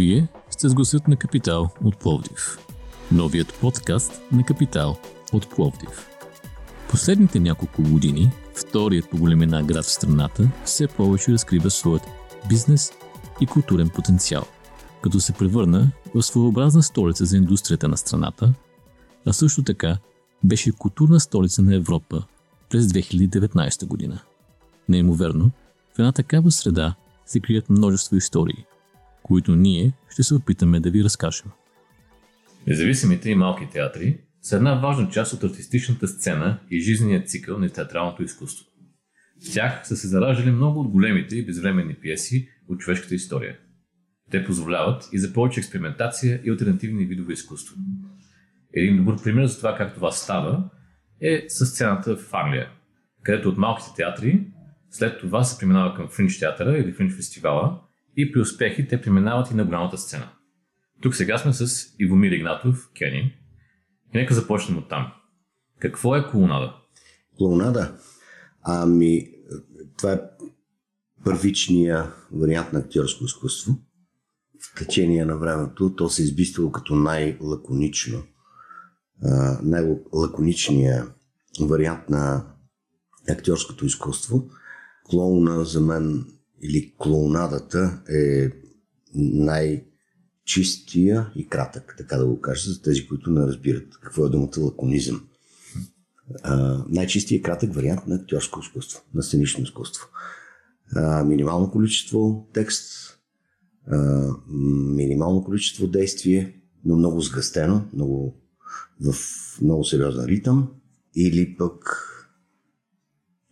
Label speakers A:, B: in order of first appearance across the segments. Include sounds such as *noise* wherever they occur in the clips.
A: Вие сте с гласът на Капитал от Пловдив. Новият подкаст на Капитал от Пловдив. Последните няколко години вторият по големина град в страната все повече разкрива своят бизнес и културен потенциал, като се превърна в своеобразна столица за индустрията на страната, а също така беше културна столица на Европа през 2019 година. Неимоверно, в една такава среда се крият множество истории, които ние ще се опитаме да ви разкажем. Независимите и малки театри са една важна част от артистичната сцена и жизненият цикъл на театралното изкуство. В тях са се зараждали много от големите и безвременни пиеси от човешката история. Те позволяват и за повече експериментация и альтернативни видове изкуство. Един добър пример за това как това става е с сцената в Англия, където от малките театри след това се преминава към фринч театъра или фринч фестивала и при успехи те преминават и на голямата сцена. Тук сега сме с Ивомир Игнатов, Кени. И нека започнем от там. Какво е колонада?
B: Колонада? Ами, това е първичния вариант на актьорско изкуство. В течение на времето то се е избистило като най-лаконично, най-лаконичния вариант на актьорското изкуство. Клоуна за мен или клоунадата е най-чистия и кратък, така да го кажа, за тези, които не разбират какво е думата лаконизъм. най-чистия и кратък вариант на актьорско изкуство, на сценично изкуство. А, минимално количество текст, а, минимално количество действие, но много сгъстено, много, в много сериозен ритъм, или пък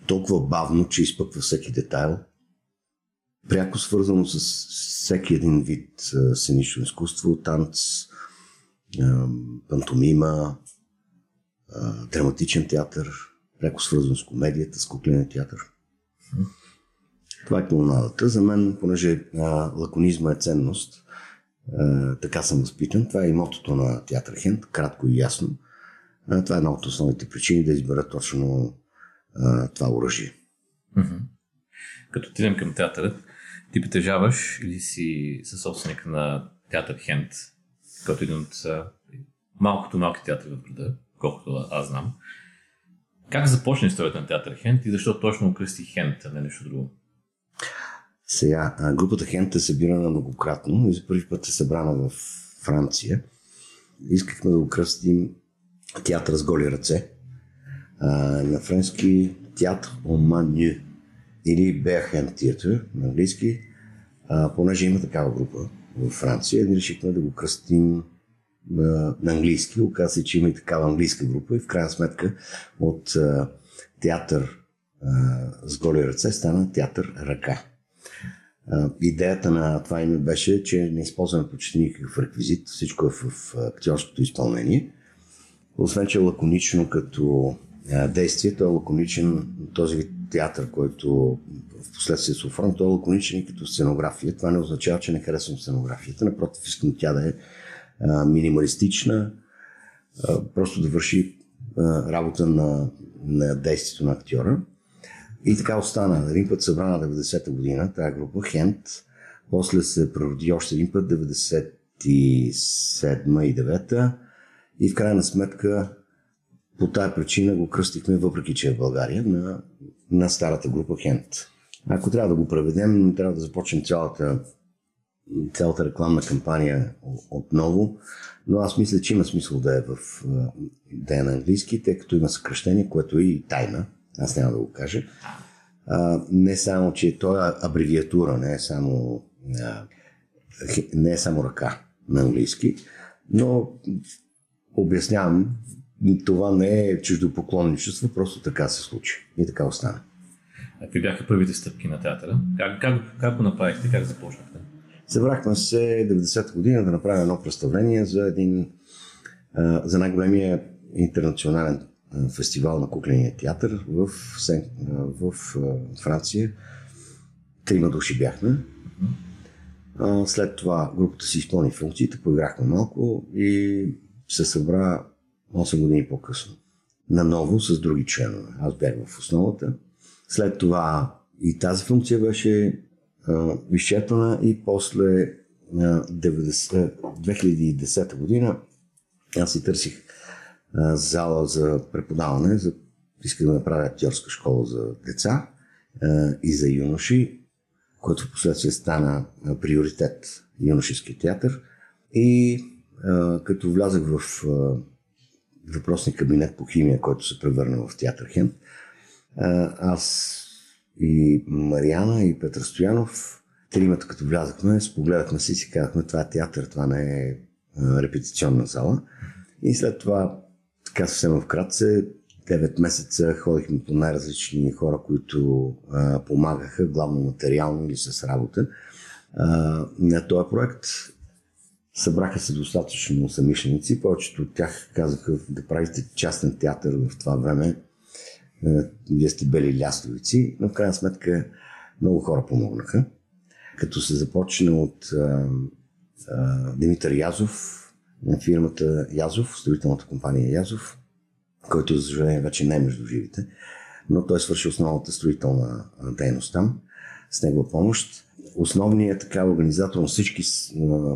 B: толкова бавно, че изпъква всеки детайл, пряко свързано с всеки един вид сценично изкуство, танц, пантомима, драматичен театър, пряко свързано с комедията, с кукления театър. Това е клонадата. За мен, понеже лаконизма е ценност, така съм възпитан. Това е и на театър Хент, кратко и ясно. Това е една от основните причини да избера точно това оръжие.
A: Като отидем към театъра, ти притежаваш или си съсобственик на театър Хент, който е един от малкото малки театри в града, колкото аз знам. Как започна историята на театър Хент и защо точно окръсти Хент, а не нещо друго?
B: Сега, групата Хент е събирана многократно и за първи път е събрана в Франция. Искахме да окръстим театър с голи ръце. На френски театър Оманю или Бехен Theatre на английски, а, понеже има такава група в Франция, ние решихме да го кръстим а, на английски. Оказа се, че има и такава английска група и в крайна сметка от а, театър а, с голи ръце стана театър ръка. А, идеята на това име беше, че не използваме почти никакъв реквизит, всичко е в, в актьорското изпълнение. Освен, че е лаконично като действие, то е лаконичен този вид театър, който в последствие се оформя, той е лаконичен и като сценография. Това не означава, че не харесвам сценографията. Напротив, искам тя да е минималистична, просто да върши работа на, на действието на актьора. И така остана. Един път събрана 90-та година, тази група, Хент, после се прероди още един път, 97 и 9-та. И в крайна сметка по тая причина го кръстихме, въпреки че е в България, на, на старата група Хент. Ако трябва да го преведем, трябва да започнем цялата, цялата рекламна кампания отново, но аз мисля, че има смисъл да е, в, да е на английски, тъй като има съкръщение, което е и тайна. Аз няма да го кажа. А, не само, че то е абревиатура, не е само, а, не е само ръка на английски, но обяснявам това не е чуждопоклонничество, просто така се случи. И така остана.
A: А какви бяха първите стъпки на театъра? Как, как, как го направихте? Как започнахте?
B: Събрахме се 90-та година да направим едно представление за един за най-големия интернационален фестивал на кукления театър в, в Франция. Трима души бяхме. След това групата си изпълни функциите, поиграхме малко и се събра 8 години по-късно. Наново с други членове. Аз бях в основата. След това и тази функция беше а, изчерпана и после 90, 2010 година аз си търсих а, зала за преподаване, за, исках да направя актьорска школа за деца а, и за юноши, което в последствие стана а, приоритет юношески театър. И а, като влязах в а, въпросния кабинет по химия, който се превърна в театър а, аз и Мариана и Петър Стоянов, тримата като влязахме, спогледахме си и си казахме, това е театър, това не е репетиционна зала. И след това, така съвсем вкратце, 9 месеца ходихме по най-различни хора, които а, помагаха, главно материално или с работа. А, на този проект събраха се достатъчно самишленици. Повечето от тях казаха да правите частен театър в това време. Вие сте бели лястовици, но в крайна сметка много хора помогнаха. Като се започна от а, а, Димитър Язов, на фирмата Язов, строителната компания Язов, който за съжаление вече не е между живите, но той свърши основната строителна дейност там с негова помощ. Основният така организатор на всички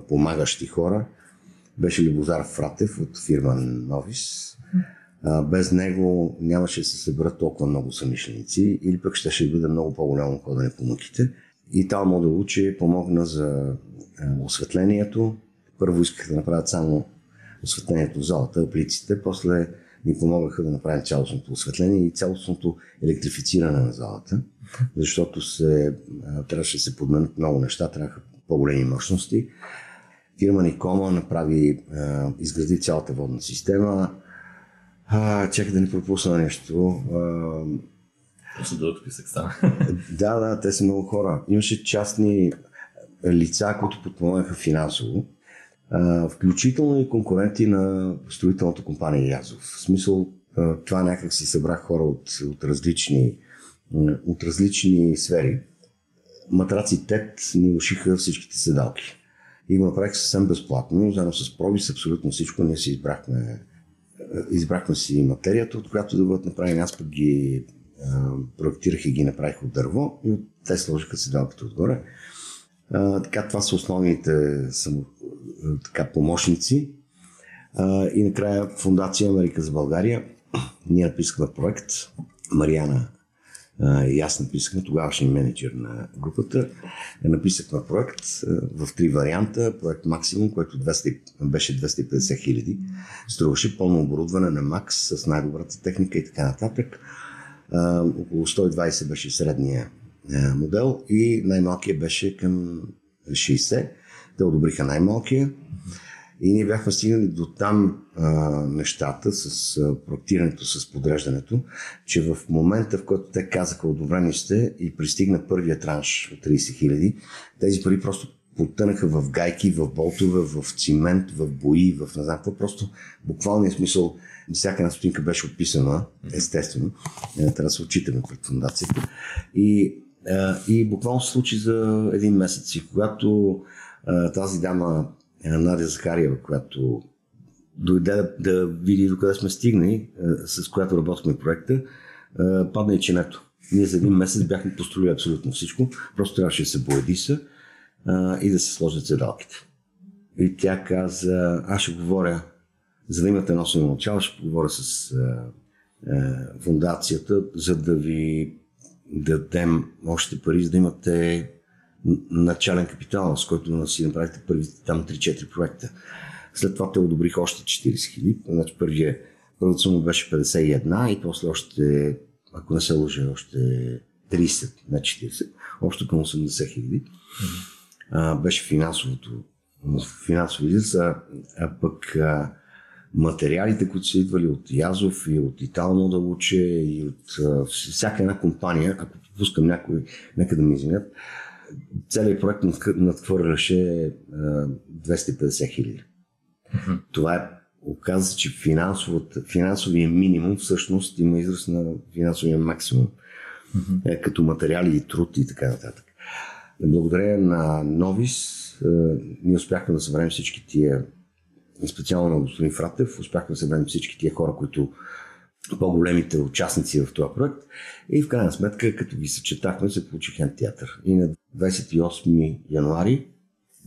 B: помагащи хора беше Любозар Фратев от фирма Новис. Без него нямаше да се съберат толкова много самишленици или пък ще, ще бъде много по-голямо ходене по мъките. И Талмо Далучи помогна за осветлението, първо искаха да направят само осветлението в залата, аплиците, после ни помогаха да направим цялостното осветление и цялостното електрифициране на залата, защото се, трябваше да се подменят много неща, трябваха по-големи мощности. Фирма Никома направи, изгради цялата водна система. А, чакай да не пропусна нещо.
A: Просто дълъг списък стана.
B: да, да, те са много хора. Имаше частни лица, които подпомагаха финансово включително и конкуренти на строителната компания Язов. В смисъл, това някак си събрах хора от, от, различни, от различни сфери. Матраци ТЕТ ни ушиха всичките седалки. И го направих съвсем безплатно, заедно с проби, с абсолютно всичко. Ние си избрахме, избрахме си материята, от която да бъдат направени. Аз пък ги проектирах и ги направих от дърво и те сложиха седалката отгоре. А, така, това са основните само, така, помощници. А, и накрая Фундация Америка за България. Ние написахме проект. Мариана а, и аз написахме, тогавашния менеджер на групата. Написахме проект в три варианта. Проект Максимум, който 200, беше 250 хиляди. Струваше пълно оборудване на Макс с най-добрата техника и така нататък. А, около 120 беше средния модел и най-малкият беше към 60. Те одобриха най-малкия. И ние бяхме стигнали до там а, нещата с а, проектирането, с подреждането, че в момента, в който те казаха одобрени сте и пристигна първия транш от 30 хиляди, тези пари просто потънаха в гайки, в болтове, в цимент, в бои, в не знам какво. Просто буквалния смисъл, всяка една стотинка беше описана, естествено. Е, трябва да се отчитаме пред фундацията. И, а, и буквално се случи за един месец. И когато тази дама Надя Захариева, която дойде да, да види докъде сме стигнали, с която работихме проекта, падна и чинето. Ние за един месец бяхме построили абсолютно всичко. Просто трябваше да се боядиса и да се сложат седалките. И тя каза, аз ще говоря, за да имате носено начало, ще поговоря с фундацията, за да ви дадем още пари, за да имате начален капитал, с който си направите първите там 3-4 проекта. След това те одобриха още 40 хиляди. Значи първия, първата сума беше 51 и после още, ако не се лъжа, още 30, не 40, общо към 80 хиляди. Mm-hmm. беше финансовото, финансово излиза, а пък а, материалите, които са идвали от Язов и от Итално да уче и от а, всяка една компания, ако пускам някой, нека да ми извинят, целият проект надхвърляше 250 хиляди. Mm-hmm. Това е оказва се, че финансовия минимум всъщност има израз на финансовия максимум, mm-hmm. като материали и труд и така нататък. Благодарение на Новис, ние успяхме да съберем всички тия, специално на господин Фратев, успяхме да съберем всички тия хора, които по-големите участници в този проект. И в крайна сметка, като ги съчетахме, се получи Хен театър. И на 28 януари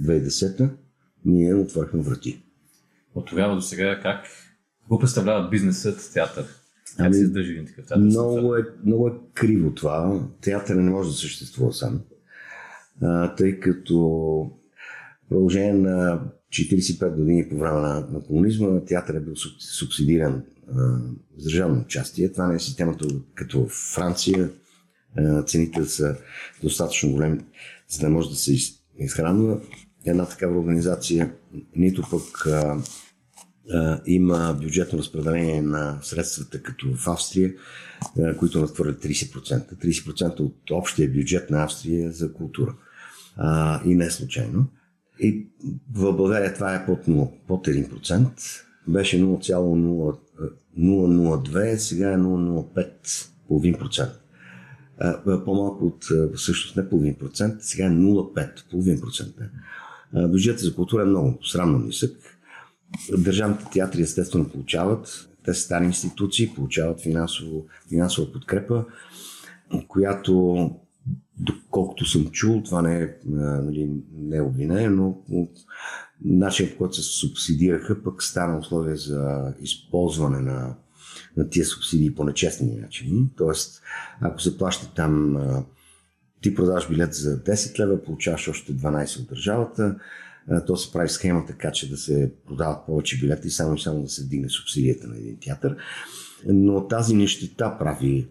B: 2010 ние отворихме врати.
A: От тогава до сега как? Какво представлява бизнесът театър? Как
B: Ами,
A: се издържи един такъв театър?
B: Много е, много е криво това. Театър не може да съществува сам. А, тъй като в продължение на 45 години по време на, на комунизма театър е бил суб- субсидиран а, с държавно участие. Това не е системата като Франция. А, цените са достатъчно големи, за да може да се из, изхранва. Една такава организация нито пък а, а, има бюджетно разпределение на средствата, като в Австрия, а, които надхвърлят 30%. 30% от общия бюджет на Австрия е за култура. А, и не случайно. И в България това е под 0, под 1%. Беше 0,002, сега е 0,05, половин процент. По-малко от, всъщност не половин процент, сега е 0,5, половин процент. Бюджетът за култура е много срамно нисък. Държавните театри естествено получават, те са стари институции, получават финансово, финансова подкрепа, която доколкото съм чул, това не е, нали, не е обвинение, но начинът по който се субсидираха пък стана условие за използване на, на тия субсидии по нечестни начини. Тоест, ако се плаща там, ти продаваш билет за 10 лева, получаваш още 12 от държавата, то се прави схема така, че да се продават повече билети, само и само да се вдигне субсидията на един театър. Но тази нещита прави,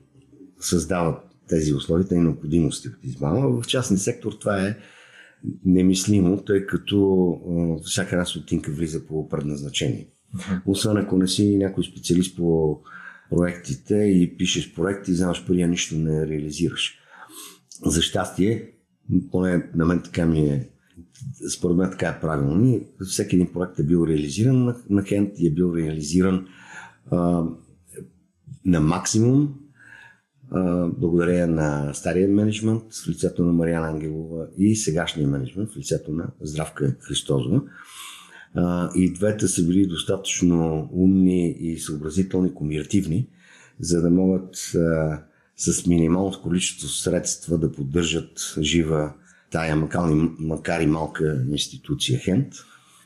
B: създава тези условия и необходимости от измама. В частния сектор това е немислимо, тъй като всяка една стотинка влиза по предназначение. Освен ако не си някой специалист по проектите и пишеш проекти, вземаш пари, а нищо не реализираш. За щастие, поне на мен така ми е, според мен така е правилно. И всеки един проект е бил реализиран на, на Хент и е бил реализиран а, на максимум благодарение на стария менеджмент в лицето на Мариана Ангелова и сегашния менеджмент в лицето на Здравка Христозова. И двете са били достатъчно умни и съобразителни, комиративни, за да могат с минимално количество средства да поддържат жива тая, макар и, малка институция Хент.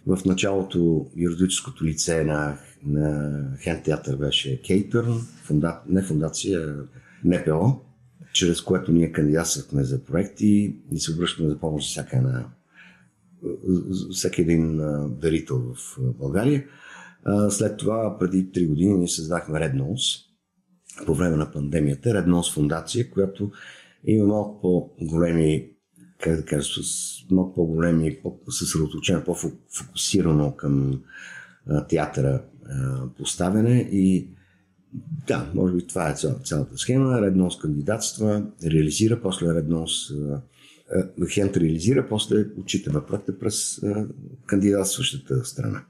B: В началото юридическото лице на, на Хент театър беше Кейтърн, фунда, не фундация, НПО, чрез което ние кандидатствахме за проекти и се обръщаме за помощ всяка една, всеки един дарител в България. След това, преди 3 години, ние създахме Red Nose по време на пандемията. Red Nose фундация, която има малко по-големи, как да кажа, с малко по-големи, по-съсредоточено, по-фокусирано към театъра поставяне и да, може би това е цял, цялата схема. Реднос кандидатства, реализира, после Реднос Хент реализира, после отчитаме проекта през кандидатстващата страна.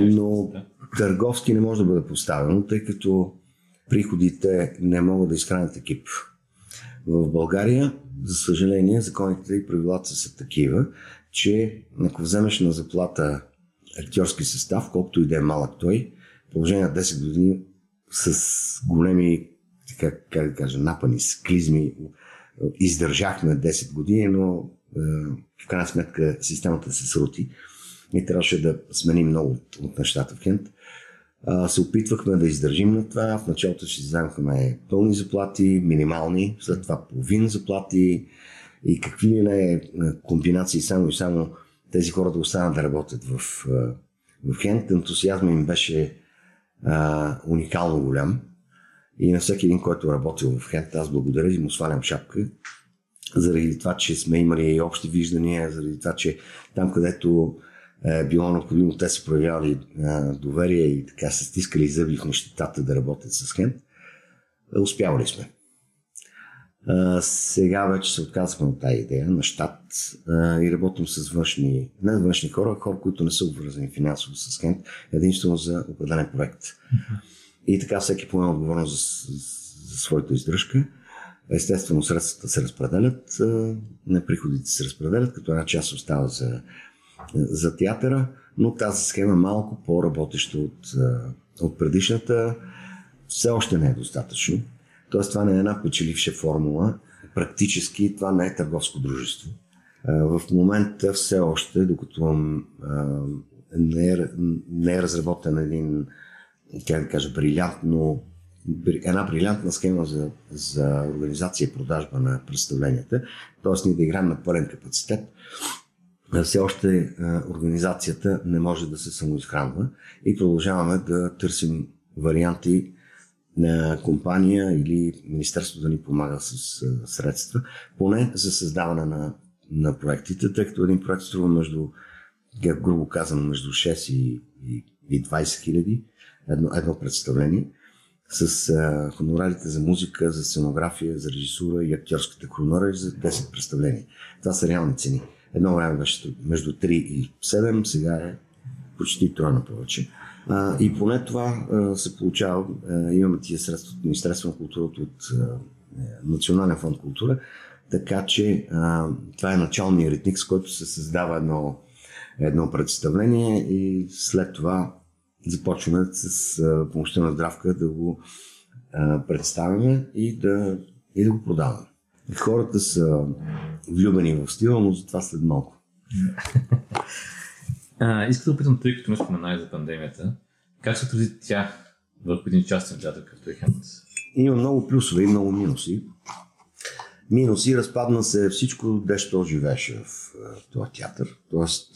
B: Но търговски не може да бъде поставено, тъй като приходите не могат да изхранят екип. В България, за съжаление, законите и правилата са такива, че ако вземеш на заплата актьорски състав, колкото и да е малък той, положение на 10 години с големи, така, как да кажа, напани, с клизми. Издържахме 10 години, но е, в крайна сметка системата се срути и трябваше да сменим много от, от нещата в Хент. А, се опитвахме да издържим на това. В началото си вземахме пълни заплати, минимални, след това половин заплати и какви ли не комбинации, само и само тези хора да останат да работят в, в Хент. Ентусиазма им беше а, уникално голям. И на всеки един, който е работил в Хент, аз благодаря и му свалям шапка, заради това, че сме имали общи виждания, заради това, че там, където е било необходимо, те са проявявали а, доверие и така са стискали зъби в нещетата да работят с Хент, успявали сме. А, сега вече се отказахме от тази идея на щат а, и работим с външни, не външни хора, хора, които не са обвързани финансово с Хент, единствено за определен проект. Uh-huh. И така всеки поема отговорност за, за своята издръжка. Естествено, средствата се разпределят, на приходите се разпределят, като една част остава за, за театъра, но тази схема е малко по-работеща от, от предишната. Все още не е достатъчно. Тоест, това не е една печеливша формула. Практически това не е търговско дружество. В момента все още, докато не е, не е разработен един, как да кажа, брилянтно една брилянтна схема за, за организация и продажба на представленията, т.е. ние да играем на пълен капацитет. Все още организацията не може да се самоизхранва и продължаваме да търсим варианти на компания или Министерството да ни помага с средства, поне за създаване на, на проектите, тъй като един проект струва между, грубо казано, между 6 и, и, и 20 хиляди едно, едно представление с а, хонорарите за музика, за сценография, за режисура и актьорската хонорар за 10 представления. Това са реални цени. Едно време беше между 3 и 7, сега е почти тройно повече. А, и поне това а, се получава. А, имаме тия средства от Министерство на културата, от а, Национален фонд култура, така че а, това е началният ритник, с който се създава едно, едно представление и след това започваме с а, помощта на здравка да го а, представяме и да, и да го продаваме. Хората са влюбени в стила, но за това след малко. *laughs*
A: А, искам да опитам, тъй като не спомена за пандемията, как се отрази тя върху един частен театър като Хент?
B: Има много плюсове и много минуси. Минуси разпадна се всичко, дещо живееше в този театър. Тоест,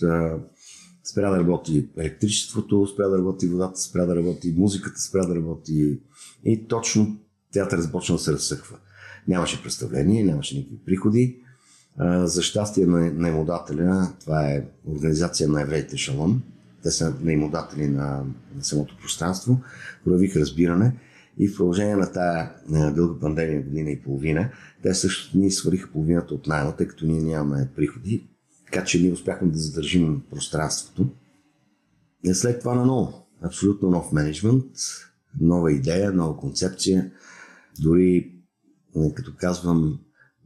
B: спря да работи електричеството, спря да работи водата, спря да работи музиката, спря да работи и точно театър започна да се разсъхва. Нямаше представление, нямаше никакви приходи. За щастие на наемодателя, това е организация на евреите Шалом, те са наемодатели на, на самото пространство, проявих разбиране. И в продължение на тая дълга пандемия, година и половина, те също ни свариха половината от найма, тъй като ние нямаме приходи, така че ние успяхме да задържим пространството. И след това на ново, абсолютно нов менеджмент, нова идея, нова концепция, дори като казвам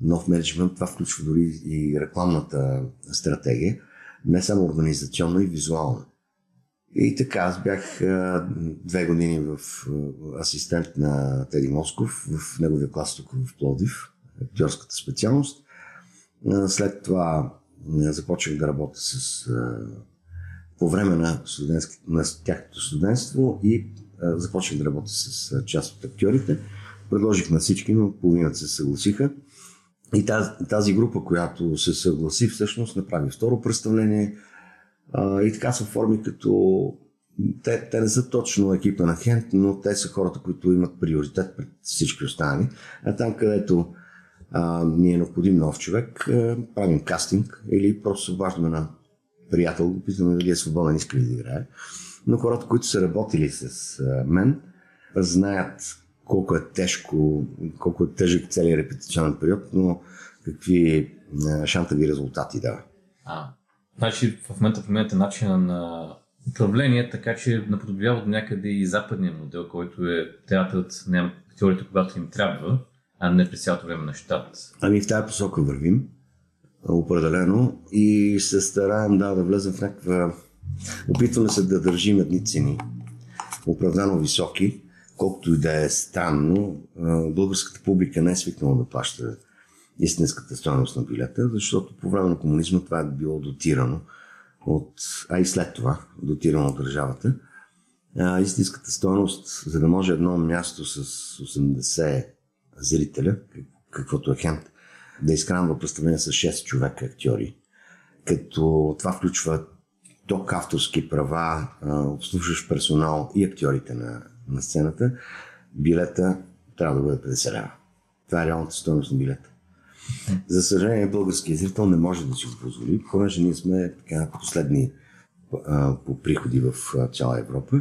B: нов менеджмент, това включва дори и рекламната стратегия, не само организационно и визуална. И така, аз бях две години в асистент на Теди Москов в неговия клас тук в Плодив, актьорската специалност. След това започнах да работя с по време на, на тяхното студентство и започнах да работя с част от актьорите. Предложих на всички, но половината се съгласиха. И тази, тази група, която се съгласи, всъщност направи второ представление – а, и така се оформи като... Те, те не са точно екипа на Хент, но те са хората, които имат приоритет пред всички останали. А там, където а, ни е необходим нов човек, а, правим кастинг или просто се обаждаме на приятел, питаме дали е свободен, иска ли да играе. Но хората, които са работили с а, мен, знаят колко е тежко, колко е тежък целият репетиционен период, но какви шантави резултати дава.
A: А, Значи в момента променяте начина на управление, така че наподобява до някъде и западния модел, който е театърът на актьорите, когато им трябва, а не през цялото време на щат.
B: Ами в тази посока вървим, определено, и се стараем да, да влезем в някаква... Опитваме се да държим едни цени, оправдано високи, колкото и да е странно, българската публика не е свикнала да плаща истинската стоеност на билета, защото по време на комунизма това е било дотирано от, а и след това, дотирано от държавата. Истинската стоеност, за да може едно място с 80 зрителя, каквото е Хент, да изхранва представление с 6 човека актьори, като това включва ток авторски права, обслужващ персонал и актьорите на, на сцената, билета трябва да бъде 50 лева. Това е реалната стоеност на билета. За съжаление, българският зрител не може да си го позволи, понеже ние сме така последни а, по приходи в цяла Европа.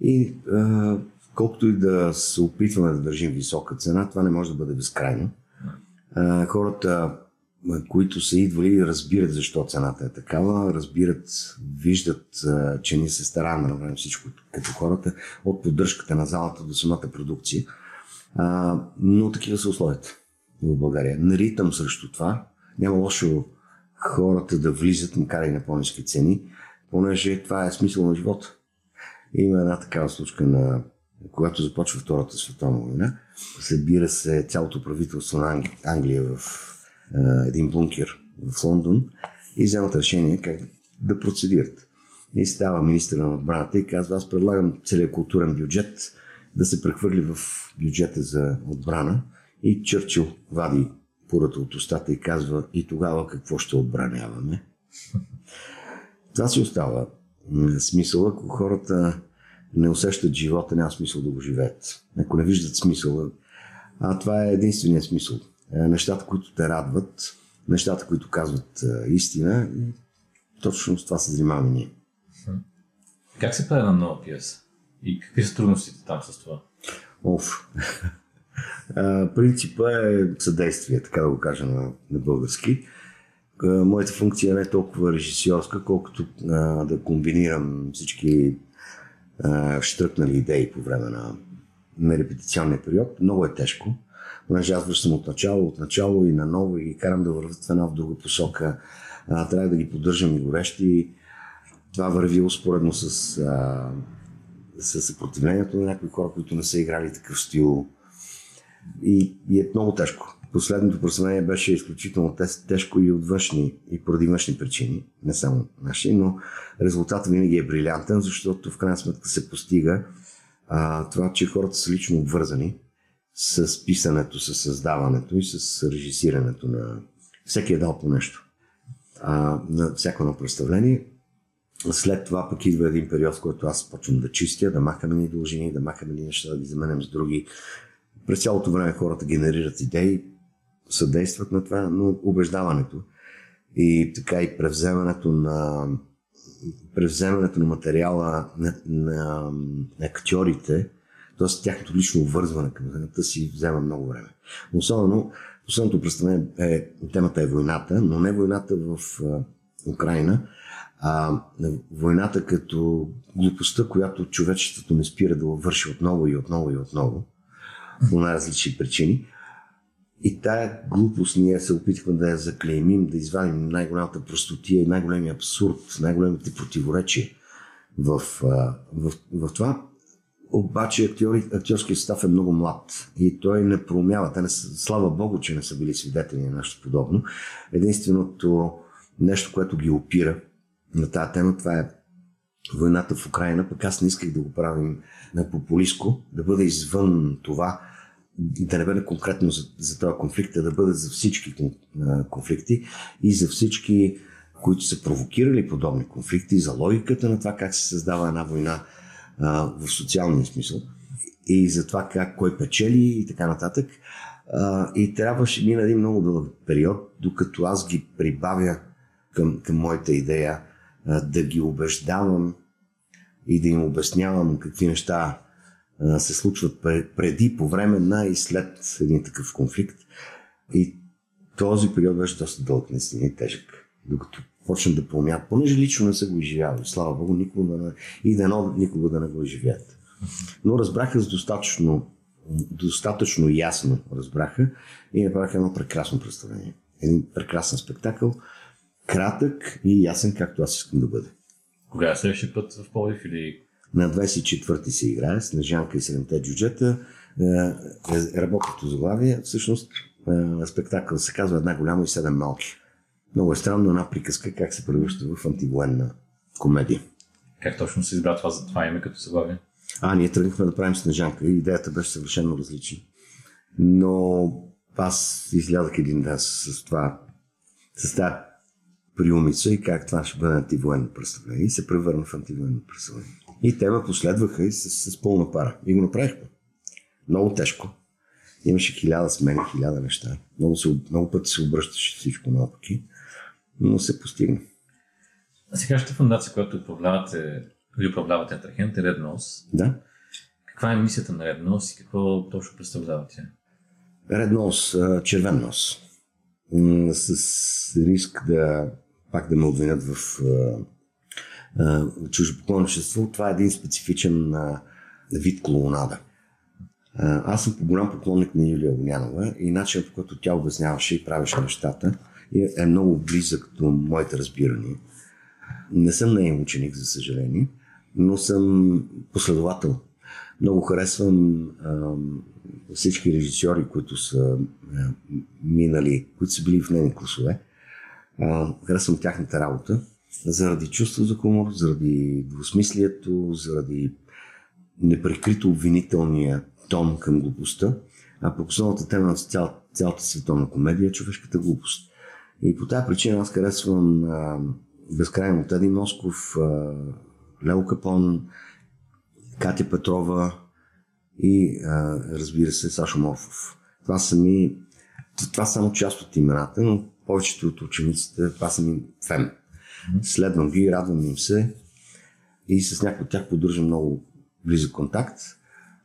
B: И а, колкото и да се опитваме да държим висока цена, това не може да бъде безкрайно. А, хората, които са идвали, разбират защо цената е такава, разбират, виждат, че ние се стараем да направим всичко като хората, от поддръжката на залата до самата продукция. А, но такива са условията в България. Наритам срещу това. Няма лошо хората да влизат, макар и на по-низки цени, понеже това е смисъл на живота. Има една такава случка на когато започва Втората световна война, събира се цялото правителство на Англия в един бункер в Лондон и вземат решение как да процедират. И става министър на отбраната и казва, аз предлагам целият културен бюджет да се прехвърли в бюджета за отбрана и Чърчил вади пурата от устата и казва и тогава какво ще отбраняваме. Това си остава смисъл, ако хората не усещат живота, няма смисъл да го живеят. Ако не виждат смисъла, а това е единствения смисъл. Е, нещата, които те радват, нещата, които казват е, истина, точно с това се занимаваме ние.
A: Как се прави на нова пиеса? И какви са трудностите там с това?
B: Оф. *laughs* Принципа е съдействие, така да го кажа на, на български. Моята функция не е толкова режисьорска, колкото а, да комбинирам всички а, штръкнали идеи по време на, на репетиционния период. Много е тежко, понеже аз връщам от начало, от начало и наново и карам да върват в една в друга посока. А, трябва да ги поддържам и горещи. Това върви успоредно с, а, с съпротивлението на някои хора, които не са играли такъв стил. И, и е много тежко. Последното представление беше изключително тежко и от външни, и поради външни причини, не само наши, но резултатът винаги е брилянтен, защото в крайна сметка се постига а, това, че хората са лично обвързани с писането, с създаването и с режисирането на всеки е дал по нещо. А, на всяко едно представление. След това пък идва един период, в който аз почвам да чистя, да махаме ни дължини, да махаме ни неща, да ги заменям с други. През цялото време хората генерират идеи, съдействат на това, но убеждаването и така и превземането на превземането на материала на, на, на актьорите, т.е. тяхното лично обвързване към земята си взема много време. Особено, последното представление е, темата е войната, но не войната в а, Украина, а войната като глупостта, която човечеството не спира да върши отново и отново и отново, по най-различни причини. И тая глупост ние се опитахме да я заклеймим, да извадим най-голямата простотия и най-големия абсурд, най-големите противоречия в, в, в, в това. Обаче актьори, актьорският състав е много млад и той не промява. Те не са, слава Богу, че не са били свидетели на нещо подобно. Единственото нещо, което ги опира на тази тема, това е войната в Украина, пък аз не исках да го правим на популистко, да бъде извън това, да не бъде конкретно за, за този конфликт, а да бъде за всички конфликти и за всички, които са провокирали подобни конфликти, за логиката на това как се създава една война а, в социалния смисъл и за това как кой печели и така нататък. А, и трябваше мина един много дълъг период, докато аз ги прибавя към, към моята идея а, да ги убеждавам и да им обяснявам какви неща се случват преди, по време на и след един такъв конфликт. И този период беше доста дълъг, наистина и тежък. Докато почнат да помнят, понеже лично не са го изживявали, слава Богу, никога да не, и дано никога да не го изживеят. Но разбраха с достатъчно, достатъчно ясно разбраха и направиха едно прекрасно представление. Един прекрасен спектакъл, кратък и ясен, както аз искам да бъде.
A: Кога е следващия път в Полив или
B: на 24-ти се играе Снежанка и седемте джуджета. Е, е, работното заглавие, всъщност е, спектакъл се казва Една голяма и седем малки. Много е странно една приказка как се превръща в антивоенна комедия.
A: Как точно се избра това за това име като заглавие?
B: А, ние тръгнахме да правим Снежанка и идеята беше съвършено различна. Но аз излязах един ден с това, с тази приумица и как това ще бъде антивоенно представление и се превърна в антивоенно представление. И те ме последваха и с, с пълна пара. И го направихме. Много тежко. Имаше хиляда смени, хиляда неща. Много, се, много пъти се обръщаше всичко наопаки, но се постигна.
A: А сегашната фундация, която управлявате, ви управлявате Атрахент е Red Nose.
B: Да.
A: Каква е мисията на Red Nose и какво точно представлявате?
B: Red Nose, червен нос. С риск да пак да ме обвинят в чужепоклонничество, това е един специфичен вид колонада. Аз съм по-голям поклонник на Юлия Огнянова и начинът по който тя обясняваше и правеше нещата е много близък до моите разбирания. Не съм нейн ученик, за съжаление, но съм последовател. Много харесвам а, всички режисьори, които са а, минали, които са били в нейни класове. А, харесвам тяхната работа заради чувство за хумор, заради двусмислието, заради непрекрито обвинителния тон към глупостта, а пък основната тема на цял, цялата световна комедия е човешката глупост. И по тази причина аз харесвам а, безкрайно Теди Москов, а, Лео Капон, Катя Петрова и а, разбира се Сашо Морфов. Това са ми това са само част от имената, но повечето от учениците, това са ми фен. Следвам ги, радвам им се и с някои от тях поддържам много близък контакт.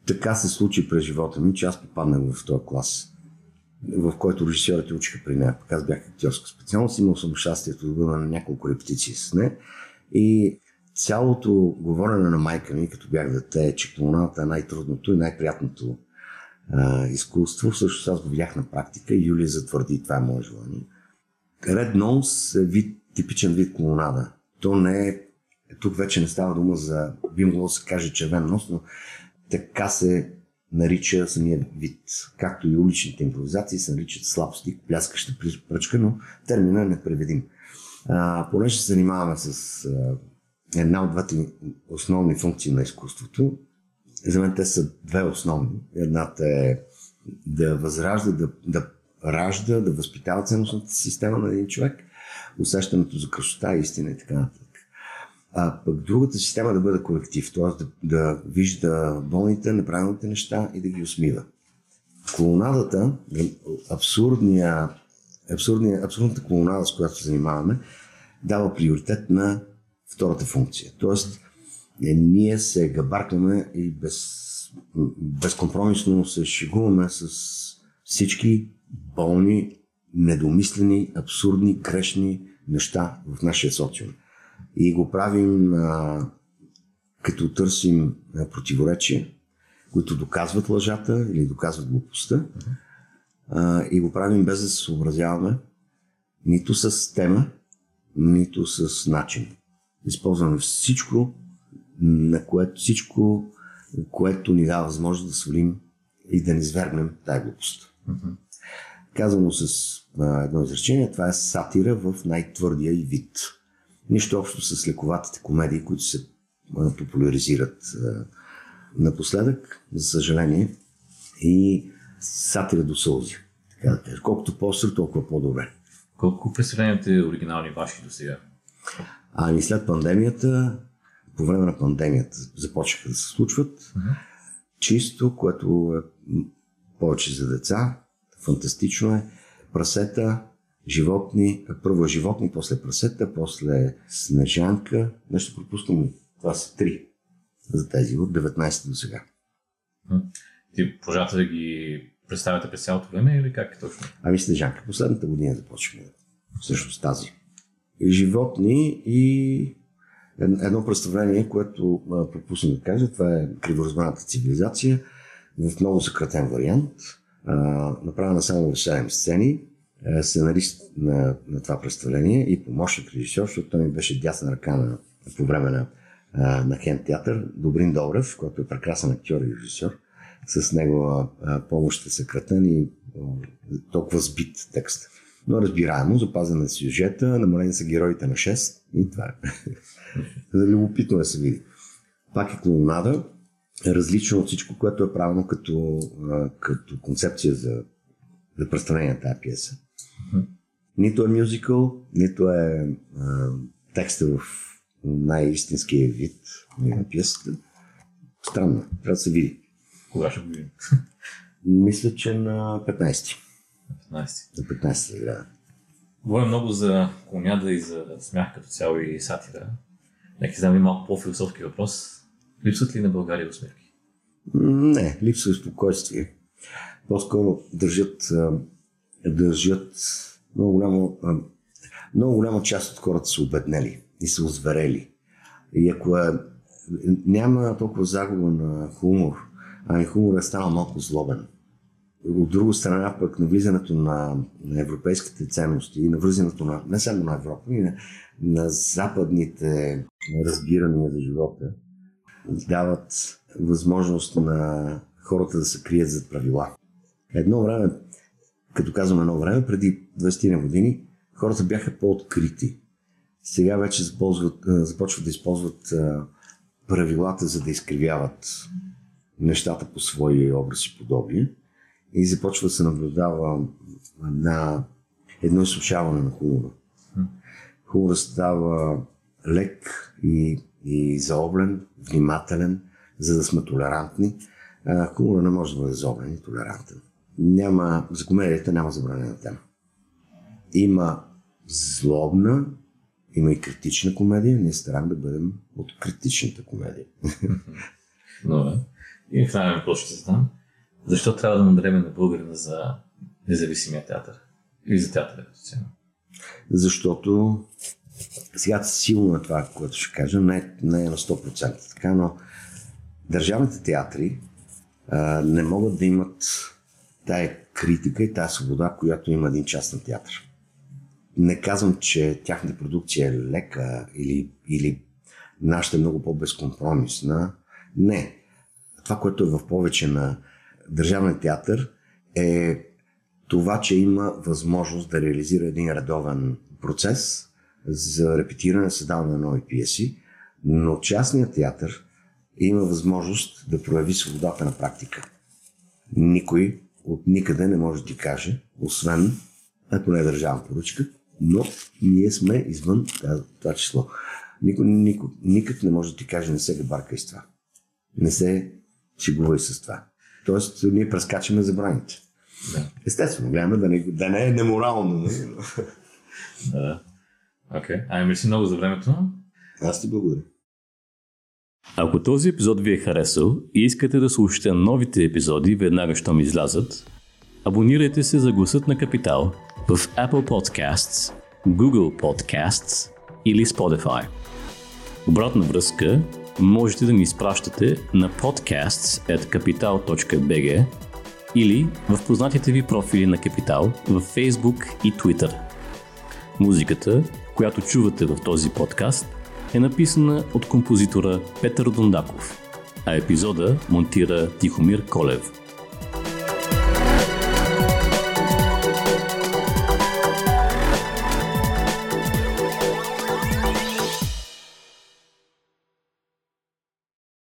B: Така се случи през живота ми, че аз попаднах в този клас, в който режисьорите учиха при нея. Пък аз бях актьорска специалност, имал съм щастието да бъда на няколко репетиции с нея. И цялото говорене на майка ми, като бях дете, че клоната е най-трудното и най-приятното а, изкуство. Всъщност аз го видях на практика и Юлия затвърди, това е мое желание. Red Nose е вид, типичен вид колонада. То не е, тук вече не става дума за, би могло да се каже червен нос, но така се нарича самия вид. Както и уличните импровизации се наричат слабстик, пляскаща пръчка, но термина е непреведим. А, понеже се занимаваме с а, една от двете основни функции на изкуството, за мен те са две основни. Едната е да възражда, да, да ражда, да възпитава ценностната система на един човек, усещането за красота, истина и така нататък. А пък другата система да бъде колектив, т.е. Да, да вижда болните, неправилните неща и да ги усмива. Колонадата, абсурдния, абсурдния, абсурдната колонада, с която се занимаваме, дава приоритет на втората функция. Тоест, е, ние се габаркаме и без, безкомпромисно се шегуваме с всички болни, недомислени, абсурдни, грешни неща в нашия социум. И го правим а, като търсим а, противоречия, които доказват лъжата или доказват глупостта. А, и го правим без да се съобразяваме нито с тема, нито с начин. Използваме всичко, на което всичко, което ни дава възможност да свалим и да не извергнем тази глупост. Mm-hmm. Казано с а, едно изречение, това е сатира в най-твърдия и вид. Нищо общо с лековатите комедии, които се популяризират напоследък, за съжаление, и сатира до сълзи. Така да кажа. Колкото по-остро, толкова по-добре.
A: Колко представленията оригинални ваши до сега?
B: Ами след пандемията по време на пандемията започнаха да се случват. Uh-huh. Чисто, което е повече за деца. Фантастично е. Прасета, животни, първо животни, после прасета, после снежанка. Нещо пропускам ли? Това са три за тези от 19 до сега.
A: Ти продължавате да ги представяте през цялото време или как точно?
B: Ами Снежанка. Последната година започваме. Всъщност тази. Животни и едно представление, което пропусна да кажа, това е криворазбраната цивилизация в много съкратен вариант, направена само в 7 сцени, сценарист на, на това представление и помощник режисьор, защото той ми беше дясна ръка на, по време на, на Хен театър, Добрин Добрев, който е прекрасен актьор и режисьор. С него помощ е съкратен и толкова сбит текст. Но разбираемо, запазен е сюжета, намалени са героите на 6 и това е. *laughs* Любопитно да се види. Пак е клоунада, различно от всичко, което е правено като, като концепция за, за представление на тази пиеса. Нито е мюзикъл, нито е а, текста в най-истинския вид на пиесата. Странно, трябва да се види.
A: Кога ще го видим? *laughs*
B: Мисля, че на 15.
A: На 15.
B: На 15 да.
A: Говорим много за комяда и за смях като цяло и сатира. Нека ли малко по-философски въпрос. Липсват ли на България усмивки?
B: Не, липсва спокойствие. По-скоро държат, държат много голямо, много голяма част от хората са обеднели и са озверели. И ако е, няма толкова загуба на хумор, ами хумор е станал малко злобен. От друга страна пък навлизането на, на европейските ценности и навлизането на, не само на Европа, и на, на западните разбирания за живота дават възможност на хората да се крият зад правила. Едно време, като казвам едно време, преди 20 на години, хората бяха по-открити. Сега вече започват, започват да използват правилата, за да изкривяват нещата по свои образи и подобие. И започва да се наблюдава на едно изслушаване на хумора. Хумора става лек и, и заоблен, внимателен, за да сме толерантни. хумора не може да бъде заоблен и толерантен. Няма, за комедията няма забранена тема. Има злобна, има и критична комедия. Ние стараем да бъдем от критичната комедия. *laughs*
A: Добре. И в най въпрос ще задам. Защо трябва да надреме на българина за независимия театър? Или за театъра като
B: Защото сега силно е това, което ще кажа, не, не е на 100% така, но държавните театри а, не могат да имат тая критика и тая свобода, която има един частен театър. Не казвам, че тяхната продукция е лека или, или нашата е много по-безкомпромисна. Не. Това, което е в повече на Държавен театър е това, че има възможност да реализира един редовен процес за репетиране, създаване на нови пиеси, но частният театър има възможност да прояви свободата на практика. Никой от никъде не може да ти каже, освен ако не е държавна поръчка, но ние сме извън това число. Никой, никой, никак не може да ти каже, не се габарка с това. Не се шегува и с това. Тоест, ние прескачаме забраните. Да. Естествено, гледаме да не, да не е неморално. Нали? *laughs*
A: да. Окей. Okay. Ами, мерси много за времето.
B: Аз ти благодаря.
A: Ако този епизод ви е харесал и искате да слушате новите епизоди веднага, щом излязат, абонирайте се за гласът на Капитал в Apple Podcasts, Google Podcasts или Spotify. Обратна връзка можете да ни изпращате на podcasts.capital.bg или в познатите ви профили на Капитал в Facebook и Twitter. Музиката, която чувате в този подкаст, е написана от композитора Петър Дондаков, а епизода монтира Тихомир Колев.